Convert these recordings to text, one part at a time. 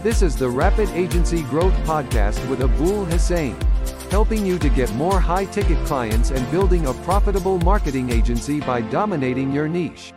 This is the Rapid Agency Growth Podcast with Abul Hussain, helping you to get more high ticket clients and building a profitable marketing agency by dominating your niche.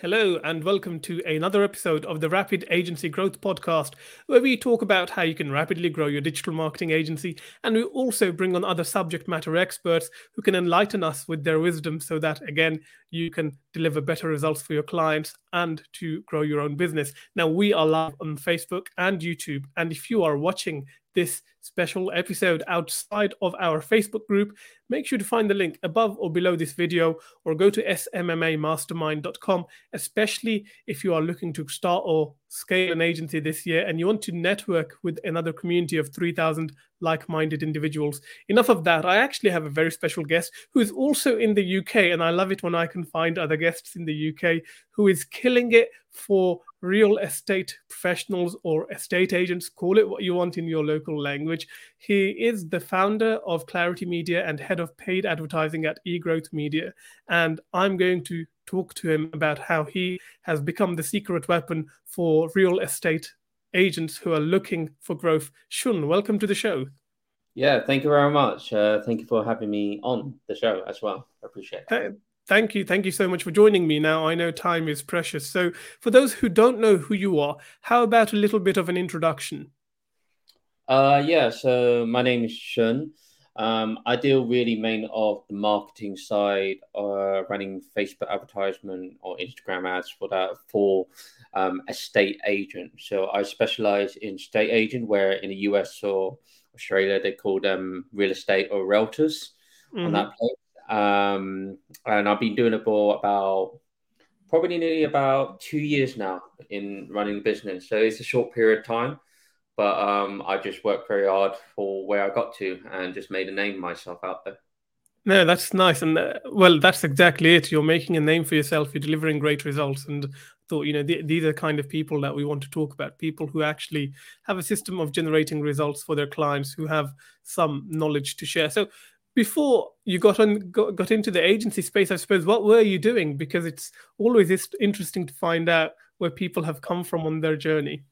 Hello, and welcome to another episode of the Rapid Agency Growth Podcast, where we talk about how you can rapidly grow your digital marketing agency. And we also bring on other subject matter experts who can enlighten us with their wisdom so that, again, you can deliver better results for your clients and to grow your own business. Now, we are live on Facebook and YouTube. And if you are watching this special episode outside of our Facebook group, make sure to find the link above or below this video or go to smmamastermind.com, especially if you are looking to start or scale an agency this year and you want to network with another community of 3,000 like minded individuals. Enough of that. I actually have a very special guest who is also in the UK, and I love it when I can find other guests in the UK who is killing it for real estate professionals or estate agents, call it what you want in your local language. He is the founder of Clarity Media and head of paid advertising at eGrowth Media. And I'm going to talk to him about how he has become the secret weapon for real estate agents who are looking for growth. Chun, welcome to the show. Yeah, thank you very much. Uh, thank you for having me on the show as well. I appreciate it. Thank you. Thank you so much for joining me. Now, I know time is precious. So, for those who don't know who you are, how about a little bit of an introduction? Uh, yeah, so my name is Chun. Um, I deal really main of the marketing side, uh, running Facebook advertisement or Instagram ads for that for um, estate agent. So I specialize in estate agent, where in the US or Australia they call them real estate or realtors mm-hmm. on that place. Um, and I've been doing it for about probably nearly about two years now in running the business. So it's a short period of time, but um, I just worked very hard for where I got to and just made a name myself out there. No, that's nice, and uh, well, that's exactly it. You're making a name for yourself. You're delivering great results, and thought you know th- these are kind of people that we want to talk about. People who actually have a system of generating results for their clients, who have some knowledge to share. So, before you got on got, got into the agency space, I suppose, what were you doing? Because it's always interesting to find out where people have come from on their journey.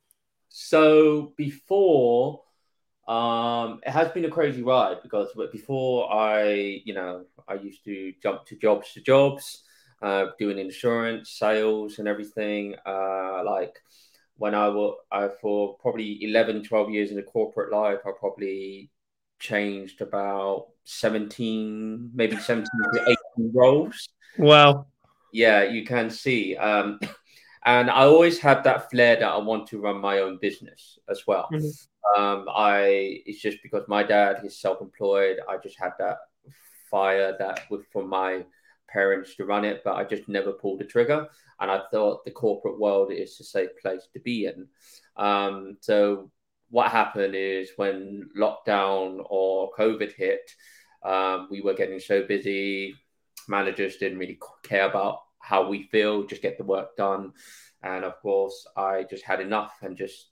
So before, um, it has been a crazy ride because before I, you know, I used to jump to jobs to jobs, uh, doing insurance, sales, and everything. Uh, like when I was, I for probably 11, 12 years in the corporate life, I probably changed about 17, maybe 17 to 18 roles. Wow. Yeah, you can see. Um, and I always had that flair that I want to run my own business as well. Mm-hmm. Um, I it's just because my dad is self-employed. I just had that fire that with from my parents to run it, but I just never pulled the trigger. And I thought the corporate world is a safe place to be in. Um, so what happened is when lockdown or COVID hit, um, we were getting so busy. Managers didn't really care about how we feel, just get the work done. And of course, I just had enough and just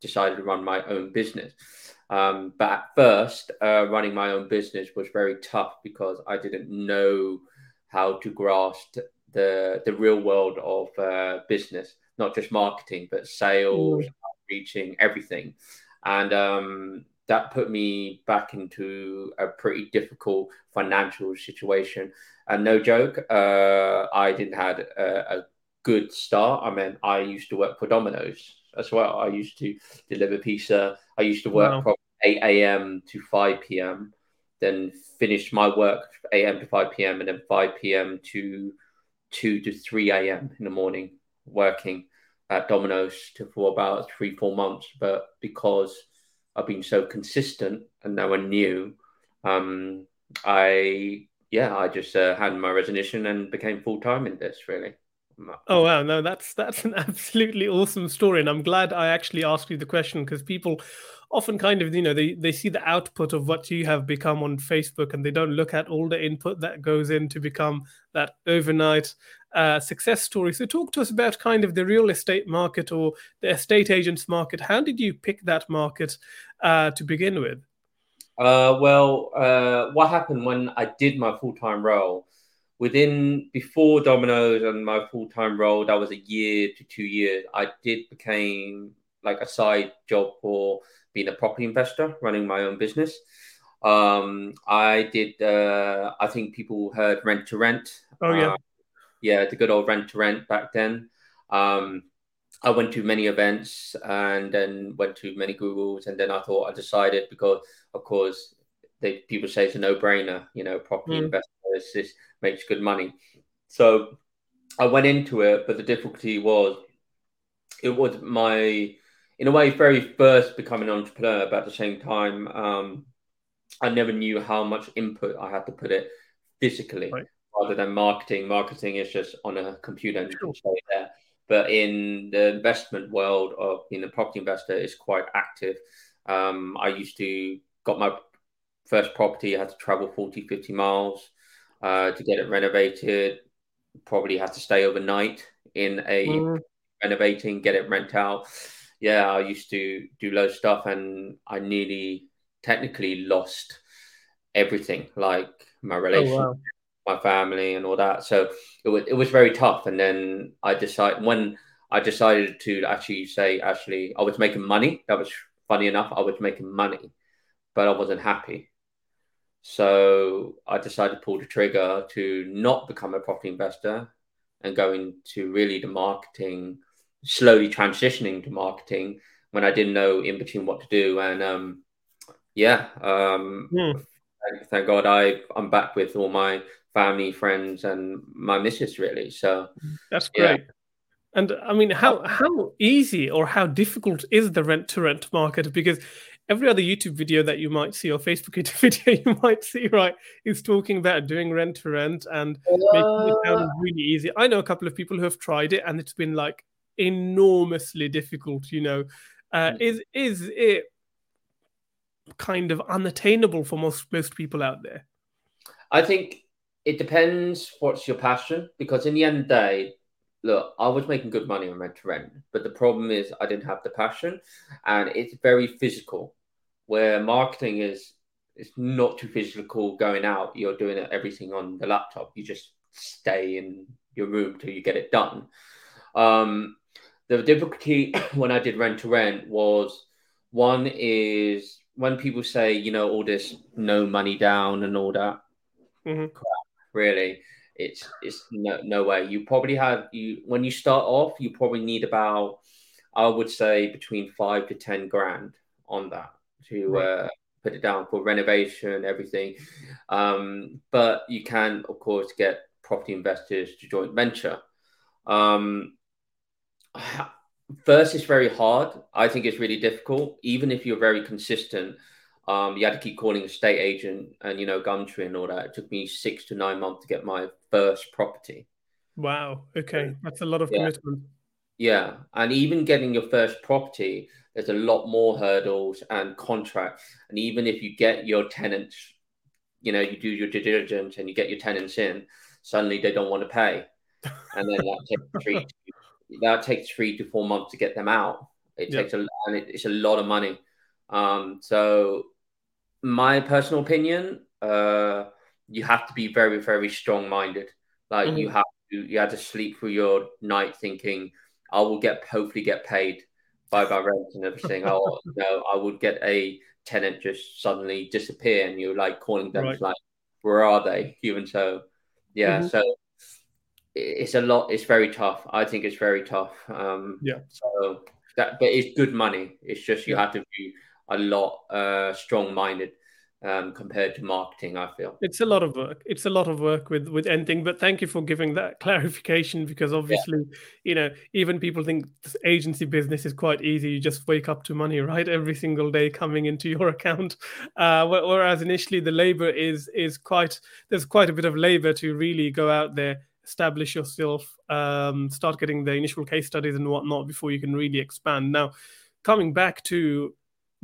decided to run my own business. Um, but at first, uh, running my own business was very tough because I didn't know how to grasp the the real world of uh, business, not just marketing, but sales, mm. reaching everything and um, that put me back into a pretty difficult financial situation. And no joke, uh, I didn't had a, a, good start. I mean, I used to work for Domino's as well. I used to deliver pizza. I used to work wow. from 8 a.m. to 5 p.m. Then finish my work 8 a.m. to 5 p.m. and then 5 p.m. to 2 to 3 a.m. in the morning working at Domino's to, for about three, four months. But because I've been so consistent and no one knew, um, I yeah, I just uh, handed my resignation and became full time in this. Really. Oh wow, no, that's that's an absolutely awesome story, and I'm glad I actually asked you the question because people often kind of you know they they see the output of what you have become on Facebook, and they don't look at all the input that goes in to become that overnight uh, success story. So, talk to us about kind of the real estate market or the estate agents market. How did you pick that market uh, to begin with? Uh, well, uh, what happened when I did my full time role? Within before Domino's and my full time role, that was a year to two years. I did became like a side job for being a property investor, running my own business. Um, I did. Uh, I think people heard rent to rent. Oh yeah, uh, yeah, the good old rent to rent back then. Um, I went to many events and then went to many Googles, and then I thought I decided because, of course, they people say it's a no brainer. You know, property mm. investors this makes good money. So I went into it, but the difficulty was it was my in a way very first becoming an entrepreneur, but at the same time, um, I never knew how much input I had to put it physically right. rather than marketing. Marketing is just on a computer and you can say there. But in the investment world of being a property investor is quite active. Um, I used to got my first property, I had to travel 40, 50 miles uh, to get it renovated. Probably had to stay overnight in a mm. renovating, get it rent out. Yeah, I used to do low stuff and I nearly technically lost everything, like my relationship, oh, wow. My family, and all that. So it was it was very tough. And then I decided when I decided to actually say, actually, I was making money. That was funny enough. I was making money, but I wasn't happy. So I decided to pull the trigger to not become a property investor and go into really the marketing, slowly transitioning to marketing when I didn't know in between what to do. And um, yeah, um, hmm. thank, thank, God I I'm back with all my family, friends, and my missus really. So that's great. Yeah. And I mean, how how easy or how difficult is the rent to rent market? Because every other YouTube video that you might see or Facebook video you might see, right, is talking about doing rent to rent and uh, making it sound really easy. I know a couple of people who have tried it and it's been like enormously difficult. You know, uh, mm. is is it kind of unattainable for most most people out there? I think it depends what's your passion because in the end of the day look i was making good money on rent to rent but the problem is i didn't have the passion and it's very physical. Where marketing is it's not too physical going out. You're doing everything on the laptop. You just stay in your room till you get it done. Um, the difficulty when i did rent to rent was one is when people say, you know, all this no money down and all that, mm-hmm. crap, really, it's it's no no way. You probably have you when you start off, you probably need about, I would say, between five to ten grand on that to right. uh, put it down for renovation, everything. Um, but you can, of course, get property investors to joint venture. Um, first it's very hard i think it's really difficult even if you're very consistent um, you had to keep calling a state agent and you know gumtree and all that. It took me six to nine months to get my first property. Wow. Okay. That's a lot of yeah. commitment. Yeah. And even getting your first property there's a lot more hurdles and contracts. And even if you get your tenants you know you do your due diligence and you get your tenants in suddenly they don't want to pay. And then that takes three that takes three to four months to get them out. It yep. takes a and it, it's a lot of money. Um, so my personal opinion, uh, you have to be very, very strong minded. Like mm-hmm. you have to, you have to sleep through your night thinking, I will get hopefully get paid by my rent and everything. you know, I would get a tenant just suddenly disappear, and you're like calling them right. like, where are they? Even so, yeah. Mm-hmm. So it's a lot. It's very tough. I think it's very tough. Um, yeah. So that, but it's good money. It's just you have to be a lot uh, strong-minded um, compared to marketing. I feel it's a lot of work. It's a lot of work with with anything. But thank you for giving that clarification because obviously, yeah. you know, even people think agency business is quite easy. You just wake up to money, right, every single day coming into your account. Uh, whereas initially, the labor is is quite there's quite a bit of labor to really go out there establish yourself, um, start getting the initial case studies and whatnot before you can really expand. Now, coming back to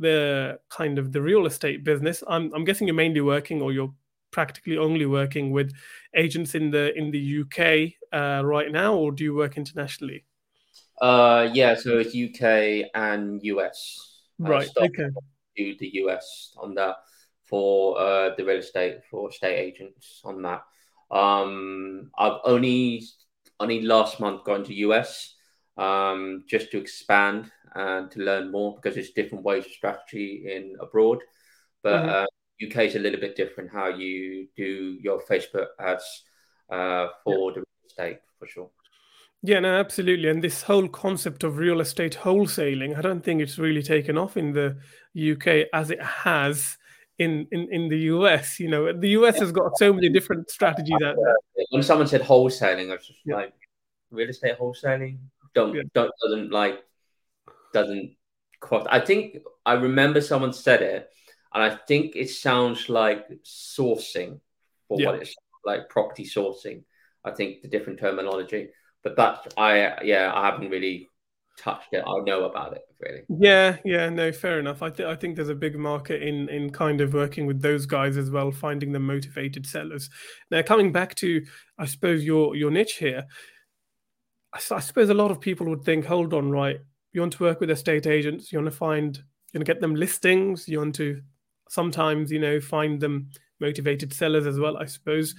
the kind of the real estate business, I'm, I'm guessing you're mainly working or you're practically only working with agents in the in the UK uh, right now, or do you work internationally? Uh, yeah, so it's UK and US. Right. Okay. Do the US on that for uh, the real estate for estate agents on that. Um, I've only only last month gone to US. Um, just to expand and to learn more because there's different ways of strategy in abroad. But mm-hmm. uh, UK is a little bit different how you do your Facebook ads uh, for yeah. the real estate for sure. Yeah, no, absolutely. And this whole concept of real estate wholesaling, I don't think it's really taken off in the UK as it has in, in, in the US. You know, the US has got so many different strategies out there. When someone said wholesaling, I was just yeah. like, real estate wholesaling? Don't, yeah. don't, doesn't like, doesn't cross. I think I remember someone said it, and I think it sounds like sourcing for yeah. what it's like property sourcing. I think the different terminology but that I yeah I haven't really touched it. I know about it really. Yeah, yeah, no, fair enough. I think I think there's a big market in in kind of working with those guys as well, finding the motivated sellers. Now, coming back to I suppose your your niche here, I, I suppose a lot of people would think, hold on, right? You want to work with estate agents, you want to find, you want to get them listings, you want to sometimes, you know, find them motivated sellers as well. I suppose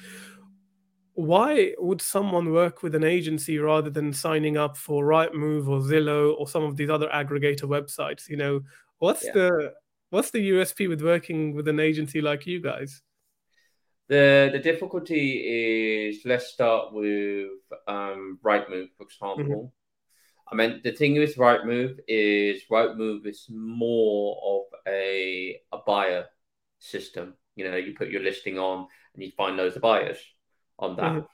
why would someone work with an agency rather than signing up for Rightmove or Zillow or some of these other aggregator websites? You know, what's yeah. the what's the USP with working with an agency like you guys? The the difficulty is let's start with um, Rightmove, for example. Mm-hmm. I mean, the thing with Rightmove is Rightmove is more of a a buyer system. You know, you put your listing on and you find those buyers on that. Mm-hmm.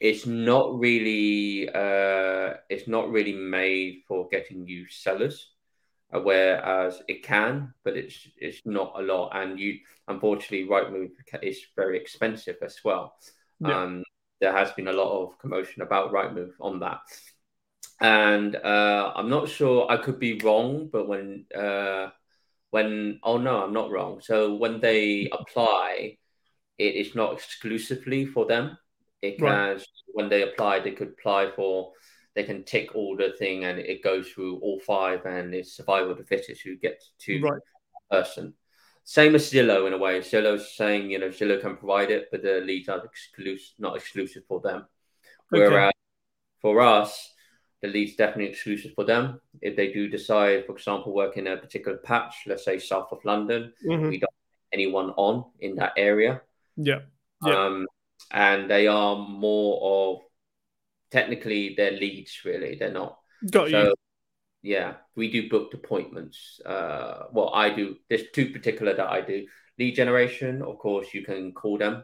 It's not really uh, it's not really made for getting you sellers, whereas it can, but it's it's not a lot. And you unfortunately, Rightmove is very expensive as well. Yeah. Um, there has been a lot of commotion about Rightmove on that. And uh, I'm not sure. I could be wrong, but when uh, when oh no, I'm not wrong. So when they apply, it is not exclusively for them. It can right. when they apply, they could apply for they can tick all the thing and it goes through all five and it's survival of the fittest who gets to right. person. Same as Zillow in a way. Zillow's saying, you know, Zillow can provide it, but the leads are exclusive not exclusive for them. Okay. Whereas for us, the lead's definitely exclusive for them. If they do decide, for example, work in a particular patch, let's say south of London, mm-hmm. we don't anyone on in that area. Yeah. yeah. Um, and they are more of technically they're leads really. They're not. Got so, you. Yeah, we do booked appointments. Uh, well, I do. There's two particular that I do. Lead generation, of course, you can call them,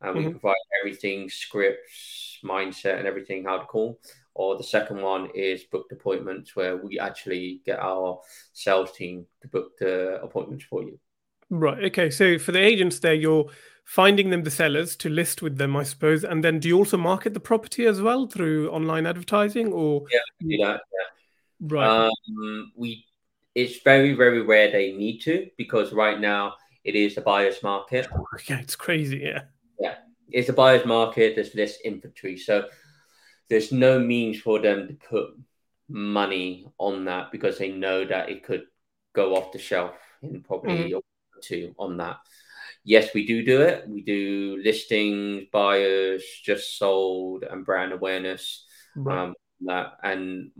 and we mm-hmm. provide everything, scripts, mindset, and everything how to call. Or the second one is booked appointments, where we actually get our sales team to book the appointments for you. Right. Okay. So for the agents, there, you're finding them the sellers to list with them, I suppose. And then do you also market the property as well through online advertising or? Yeah, we do that. Yeah. Right. Um, we, it's very, very rare they need to because right now it is a buyer's market. Yeah, it's crazy. Yeah. Yeah. It's a buyer's market. There's less inventory. So there's no means for them to put money on that because they know that it could go off the shelf in probably mm-hmm. a two on that yes, we do do it. We do listings, buyers, just sold, and brand awareness. Right. Um, that and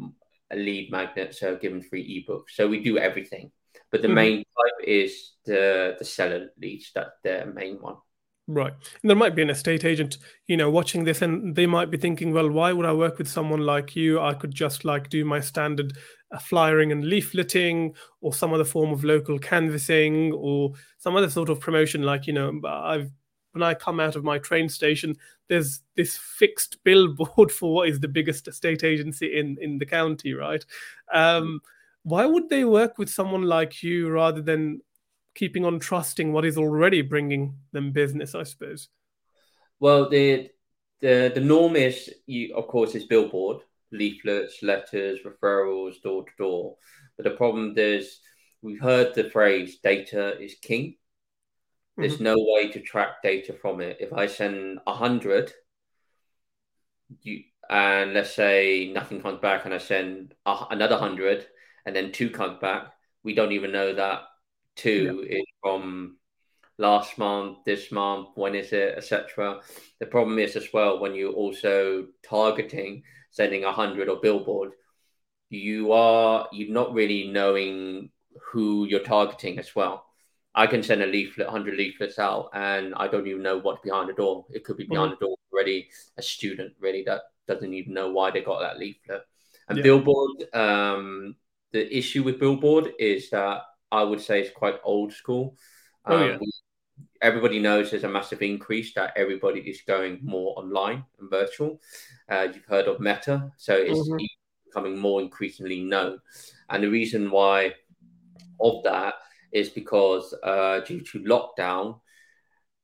a lead magnet, so given free ebooks. So we do everything, but the mm-hmm. main type is the the seller leads. That's the main one. Right. And there might be an estate agent, you know, watching this and they might be thinking, well, why would I work with someone like you? I could just like do my standard flyering and leafleting or some other form of local canvassing or some other sort of promotion. Like, you know, I've when I come out of my train station, there's this fixed billboard for what is the biggest estate agency in in the county, right? Um, why would they work with someone like you rather than keeping on trusting what is already bringing them business, I suppose. Well, the the the norm is you of course is billboard, leaflets, letters, referrals, door to door. But the problem is we've heard the phrase data is king. There's mm-hmm. no way to track data from it. If I send a hundred, you and let's say nothing comes back, and I send a, another hundred, and then two comes back, we don't even know that two yeah. is from last month, this month, when is it, etc. The problem is as well when you're also targeting sending a hundred or billboard, you are you're not really knowing who you're targeting as well. I can send a leaflet, 100 leaflets out, and I don't even know what's behind the door. It could be behind mm-hmm. the door already a student, really, that doesn't even know why they got that leaflet. And yeah. Billboard, um, the issue with Billboard is that I would say it's quite old school. Oh, um, yeah. Everybody knows there's a massive increase that everybody is going more online and virtual. Uh, you've heard of Meta, so it's mm-hmm. becoming more increasingly known. And the reason why of that is because uh, due to lockdown,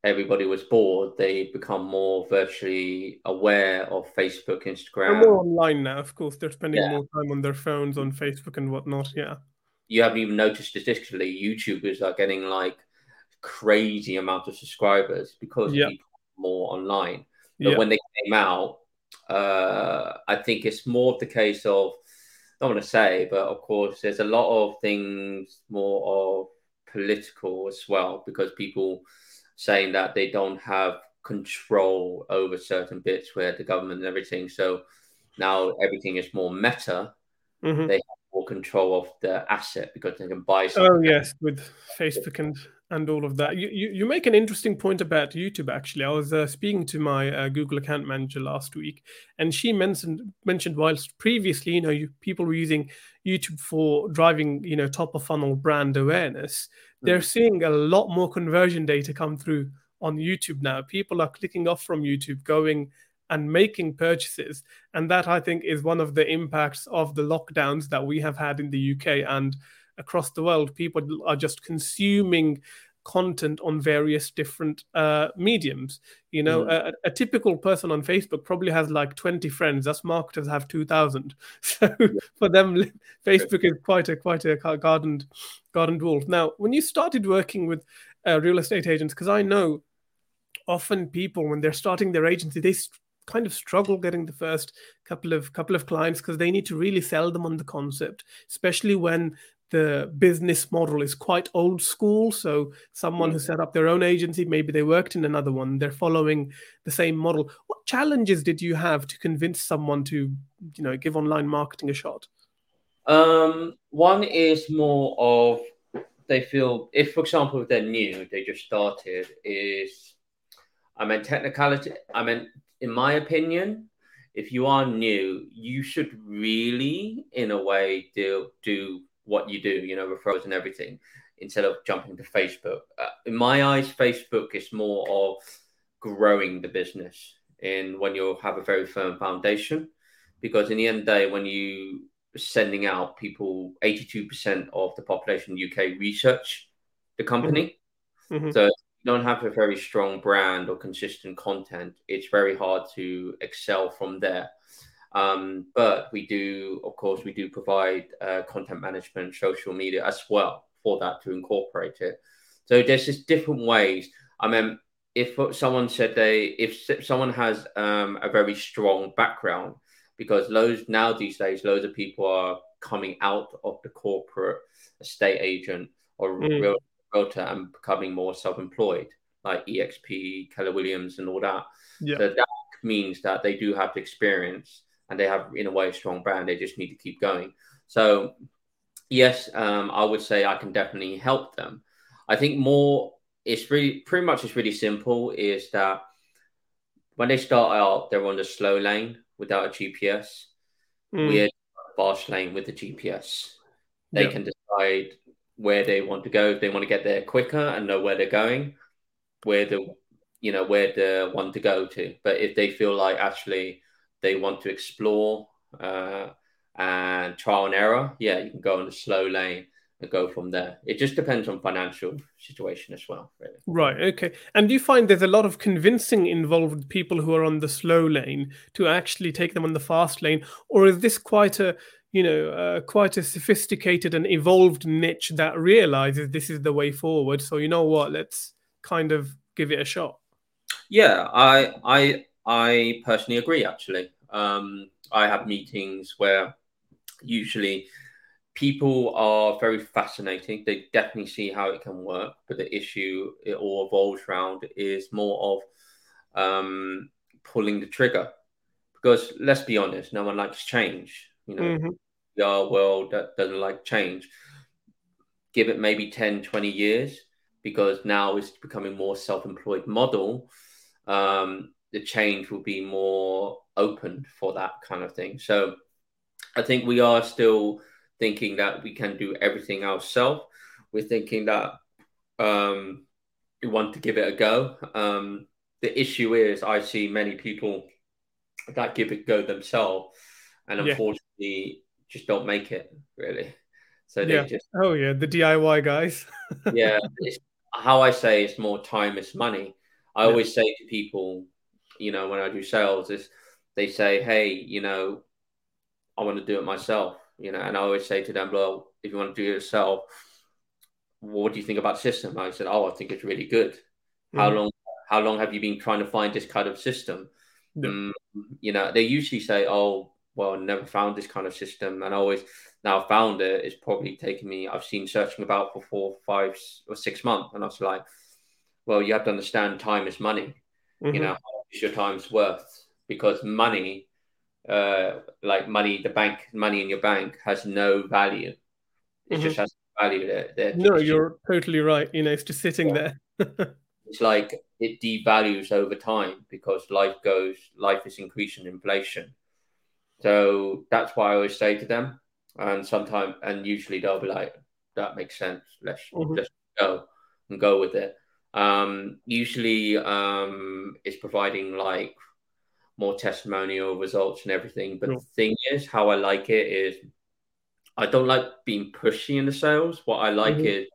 everybody was bored. They become more virtually aware of Facebook, Instagram. They're more online now, of course. They're spending yeah. more time on their phones, on Facebook, and whatnot. Yeah. You haven't even noticed statistically, YouTubers are getting like crazy amount of subscribers because yeah. people are more online. But yeah. when they came out, uh, I think it's more of the case of I don't want to say, but of course, there's a lot of things more of political as well because people saying that they don't have control over certain bits where the government and everything. So now everything is more meta. Mm-hmm. They have more control of the asset because they can buy. Something. Oh yes, with Facebook and and all of that. You, you, you make an interesting point about YouTube. Actually, I was uh, speaking to my uh, Google account manager last week, and she mentioned mentioned whilst previously, you know, you, people were using YouTube for driving, you know, top of funnel brand awareness. Mm-hmm. They're seeing a lot more conversion data come through on YouTube now. People are clicking off from YouTube, going and making purchases, and that I think is one of the impacts of the lockdowns that we have had in the UK and across the world, people are just consuming content on various different uh, mediums. You know, mm. a, a, typical person on Facebook probably has like 20 friends. Us marketers have 2,000. So for them, Facebook is quite a quite a gardened gardened wolf. Now, when you started working with uh, real estate agents, because I know often people when they're starting their agency, they kind of struggle getting the first couple of couple of clients because they need to really sell them on the concept especially when the business model is quite old school. So someone who set up their own agency, maybe they worked in another one, they're following the same model. What challenges did you have to convince someone to, you know, give online marketing a shot? Um, one is more of they feel if, for example, if they're new, they just started, is I mean technicality. I mean, in my opinion, if you are new, you should really, in a way, do do what you do, you know, referrals and everything, instead of jumping to Facebook. Uh, in my eyes, Facebook is more of growing the business in when you have a very firm foundation. Because in the end of the day, when you sending out people, 82% of the population in the UK research the company. Mm-hmm. So you don't have a very strong brand or consistent content, it's very hard to excel from there. Um, but we do, of course, we do provide uh, content management, social media as well for that to incorporate it. So there's just different ways. I mean, if someone said they, if someone has um, a very strong background, because loads now these days, loads of people are coming out of the corporate estate agent or mm. realtor and becoming more self-employed, like EXP, Keller Williams, and all that. Yeah. So that means that they do have experience and they have in a way a strong brand. They just need to keep going. So yes, um, I would say I can definitely help them. I think more it's really pretty much it's really simple is that when they start out they're on the slow lane without a GPS. Mm. We're fast lane with the GPS. They yeah. can decide where they want to go. If they want to get there quicker and know where they're going, where the you know where the one to go to. But if they feel like actually they want to explore uh, and trial and error, yeah, you can go on the slow lane and go from there. It just depends on financial situation as well, really. Right. Okay. And do you find there's a lot of convincing involved with people who are on the slow lane to actually take them on the fast lane, or is this quite a you know uh, quite a sophisticated and evolved niche that realizes this is the way forward? So you know what, let's kind of give it a shot. Yeah, I I I personally agree. Actually, um, I have meetings where usually people are very fascinating. They definitely see how it can work, but the issue it all evolves around is more of um, pulling the trigger. Because let's be honest, no one likes change. You know, mm-hmm. our world that doesn't like change. Give it maybe 10, 20 years because now it's becoming more self-employed model. Um, the change will be more open for that kind of thing. So I think we are still thinking that we can do everything ourselves. We're thinking that um, we want to give it a go. Um, the issue is, I see many people that give it a go themselves, and yeah. unfortunately, just don't make it really. So they yeah. just oh yeah, the DIY guys. yeah, how I say it's more time is money. I yeah. always say to people, you know, when I do sales, is they say, hey, you know, I want to do it myself, you know, and I always say to them, well, if you want to do it yourself, what do you think about system? I said, oh, I think it's really good. Mm-hmm. How long? How long have you been trying to find this kind of system? Yeah. Um, you know, they usually say, oh, well, never found this kind of system, and I always now found it. It's probably taken me. I've seen searching about for four, five, or six months, and I was like, well, you have to understand time is money. Mm-hmm. You know, much your time's worth because money, uh, like money, the bank, money in your bank has no value. It mm-hmm. just has value there. there no, you're totally right. You know, it's just sitting yeah. there. it's like it devalues over time because life goes, life is increasing inflation. So that's why I always say to them, and sometimes, and usually they'll be like, "That makes sense. Let's mm-hmm. let's go and go with it." Um, usually, um, it's providing like more testimonial results and everything. But the thing is, how I like it is, I don't like being pushy in the sales. What I like mm-hmm. is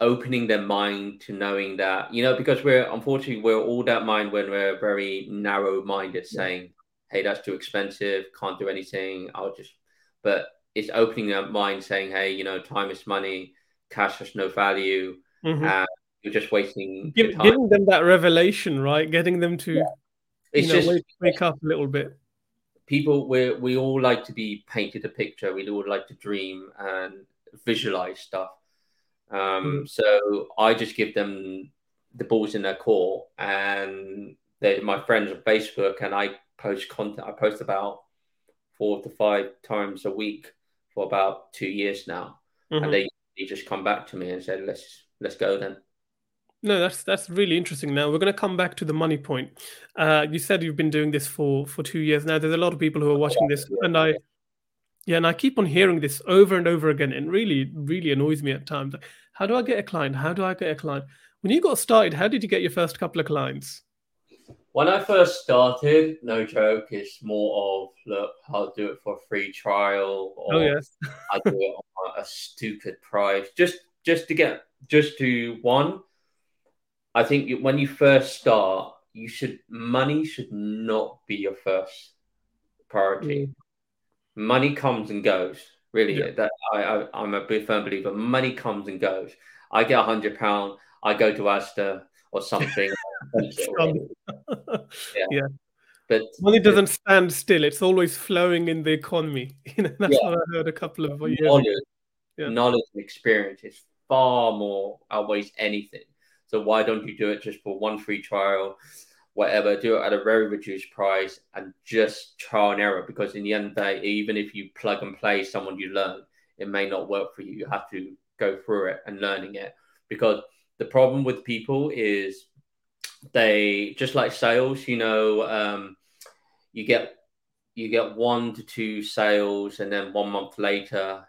opening their mind to knowing that you know because we're unfortunately we're all that mind when we're very narrow minded yeah. saying hey that's too expensive can't do anything i'll just but it's opening their mind saying hey you know time is money cash has no value mm-hmm. and you're just wasting Give, giving them that revelation right getting them to yeah. it's know, just wake, wake up a little bit people we we all like to be painted a picture we all like to dream and visualize stuff um, mm. So I just give them the balls in their court, and they're my friends on Facebook, and I post content. I post about four to five times a week for about two years now, mm-hmm. and they, they just come back to me and say, "Let's let's go then." No, that's that's really interesting. Now we're going to come back to the money point. Uh, you said you've been doing this for for two years now. There's a lot of people who are watching this, and I yeah, and I keep on hearing this over and over again. and really, really annoys me at times. How do I get a client? How do I get a client? When you got started, how did you get your first couple of clients? When I first started, no joke, it's more of look, I'll do it for a free trial, or oh, yes. I do it on a stupid price, just just to get just to one. I think when you first start, you should money should not be your first priority. Mm money comes and goes. Really, yeah. that I, I am a big firm believer. Money comes and goes. I get a hundred pound. I go to Asda or something. yeah. yeah. But money doesn't stand still. It's always flowing in the economy. You know, that's yeah. what I heard a couple of years. Yeah. Knowledge and experience is far more outweighs anything. So why don't you do it just for one free trial? whatever, do it at a very reduced price and just trial and error. Because in the end of the day, even if you plug and play someone you learn, it may not work for you. You have to go through it and learning it. Because the problem with people is they just like sales, you know, um, you get you get one to two sales, and then one month later,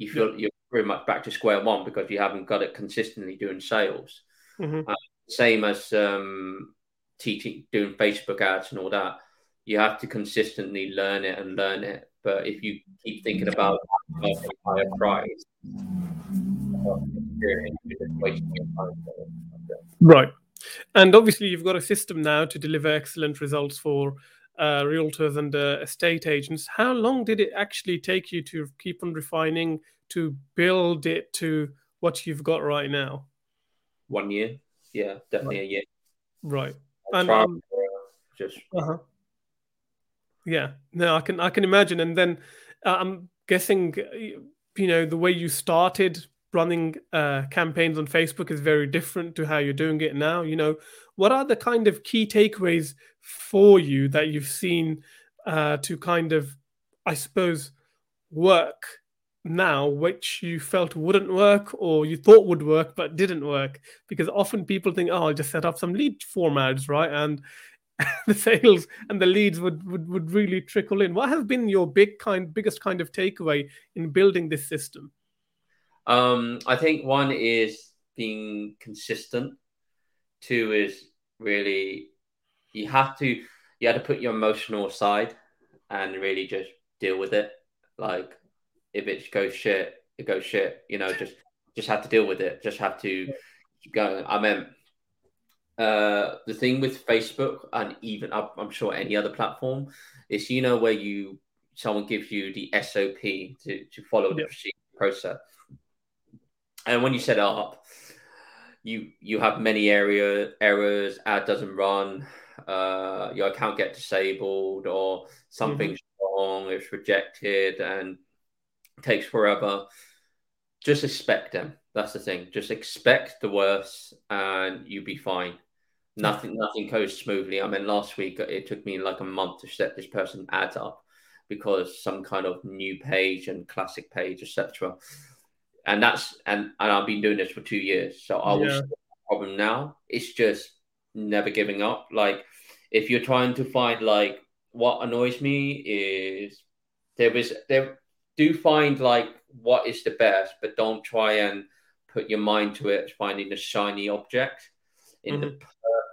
you feel you're pretty much back to square one because you haven't got it consistently doing sales. Mm-hmm. Uh, same as um, teaching, doing Facebook ads and all that, you have to consistently learn it and learn it. But if you keep thinking about a higher price, right. And obviously, you've got a system now to deliver excellent results for uh, realtors and uh, estate agents. How long did it actually take you to keep on refining to build it to what you've got right now? One year. Yeah, definitely right. a year. Right and um, just uh-huh. yeah no i can i can imagine and then uh, i'm guessing you know the way you started running uh, campaigns on facebook is very different to how you're doing it now you know what are the kind of key takeaways for you that you've seen uh, to kind of I suppose, work now which you felt wouldn't work or you thought would work but didn't work? Because often people think, oh, I'll just set up some lead formats, right? And the sales and the leads would, would would really trickle in. What has been your big kind biggest kind of takeaway in building this system? Um, I think one is being consistent. Two is really you have to you have to put your emotional aside and really just deal with it. Like if it goes shit, it goes shit. You know, just just have to deal with it. Just have to keep going. I mean, uh, the thing with Facebook and even I'm sure any other platform is you know where you someone gives you the SOP to to follow the process, and when you set it up, you you have many area errors. Ad doesn't run. Uh, your account get disabled or something's mm-hmm. wrong. It's rejected and takes forever. Just expect them. That's the thing. Just expect the worst, and you'll be fine. Nothing, nothing goes smoothly. I mean, last week it took me like a month to set this person ads up because some kind of new page and classic page, etc. And that's and and I've been doing this for two years, so I will yeah. problem now. It's just never giving up. Like if you're trying to find like what annoys me is there is there do find like what is the best, but don't try and put your mind to it finding the shiny object in mm-hmm. the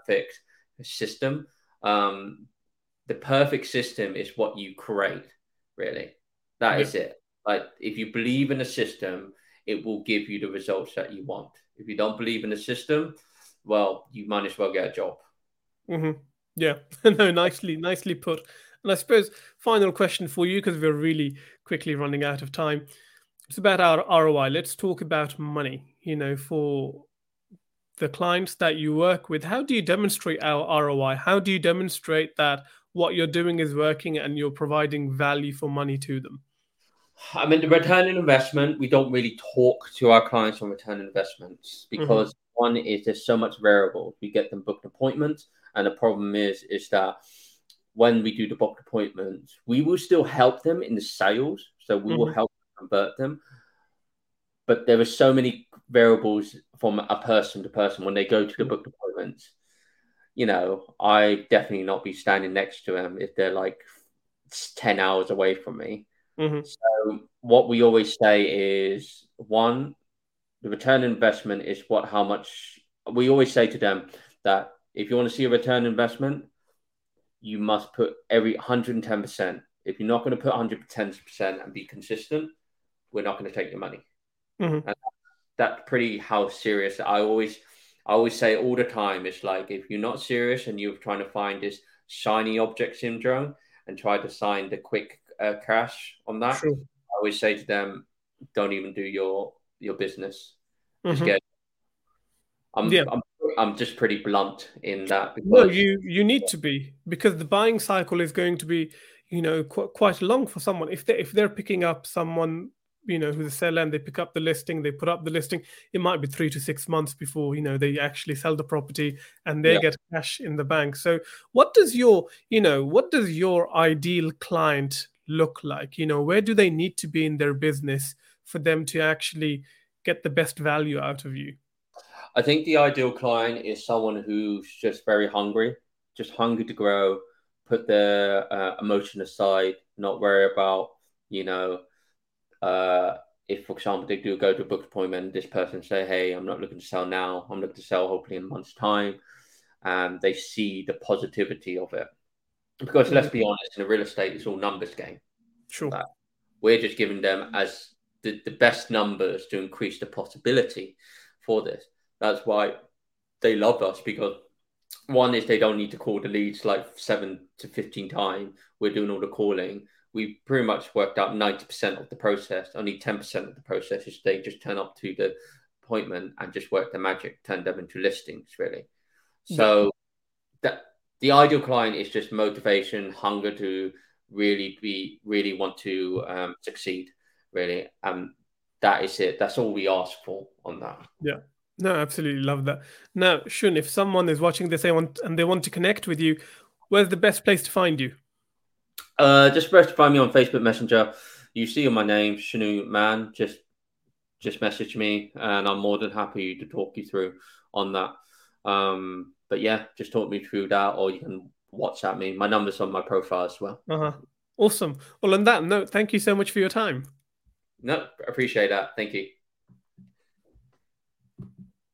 perfect system. Um, the perfect system is what you create, really. That is it. Like if you believe in a system, it will give you the results that you want. If you don't believe in the system, well, you might as well get a job. Mm-hmm. Yeah, no, nicely, nicely put. And I suppose final question for you because we're really quickly running out of time. It's about our ROI. Let's talk about money. You know, for the clients that you work with, how do you demonstrate our ROI? How do you demonstrate that what you're doing is working and you're providing value for money to them? I mean, the return on investment, we don't really talk to our clients on return investments mm-hmm. because mm-hmm. one is there's so much variable. We get them booked appointments, and the problem is is that when we do the book appointments, we will still help them in the sales. So we mm-hmm. will help convert them. But there are so many variables from a person to person when they go to the mm-hmm. book appointments. You know, I definitely not be standing next to them if they're like 10 hours away from me. Mm-hmm. So what we always say is one, the return investment is what how much we always say to them that if you want to see a return investment, you must put every 110%. If you're not going to put 110% and be consistent, we're not going to take your money. Mm-hmm. And that's pretty how serious I always I always say all the time it's like if you're not serious and you're trying to find this shiny object syndrome and try to sign the quick uh, cash on that, True. I always say to them, don't even do your your business. Just mm-hmm. get. I'm, yeah. I'm I'm just pretty blunt in that. Because... No, you you need to be because the buying cycle is going to be, you know, qu- quite long for someone. If they if they're picking up someone, you know, who's a seller and they pick up the listing, they put up the listing, it might be three to six months before you know they actually sell the property and they yeah. get cash in the bank. So, what does your you know what does your ideal client look like? You know, where do they need to be in their business for them to actually get the best value out of you? I think the ideal client is someone who's just very hungry, just hungry to grow, put their uh, emotion aside, not worry about, you know, uh, if, for example, they do go to a book appointment, this person say, "Hey, I'm not looking to sell now. I'm looking to sell hopefully in a month's time," and they see the positivity of it. Because let's be honest, in a real estate, it's all numbers game. Sure. we're just giving them as the, the best numbers to increase the possibility for this. That's why they love us because one is they don't need to call the leads like seven to 15 times. We're doing all the calling. We pretty much worked out 90% of the process. Only 10% of the process is they just turn up to the appointment and just work the magic, turn them into listings, really. So that the ideal client is just motivation, hunger to really be, really want to um, succeed, really. And that is it. That's all we ask for on that. Yeah. No, absolutely love that. Now, Chun, if someone is watching this they want and they want to connect with you, where's the best place to find you? Uh, just press find me on Facebook Messenger. You see my name, Chun-Eu Man. Just just message me, and I'm more than happy to talk you through on that. Um, but yeah, just talk me through that, or you can WhatsApp me. My number's on my profile as well. Uh-huh. Awesome. Well, on that note, thank you so much for your time. No, appreciate that. Thank you.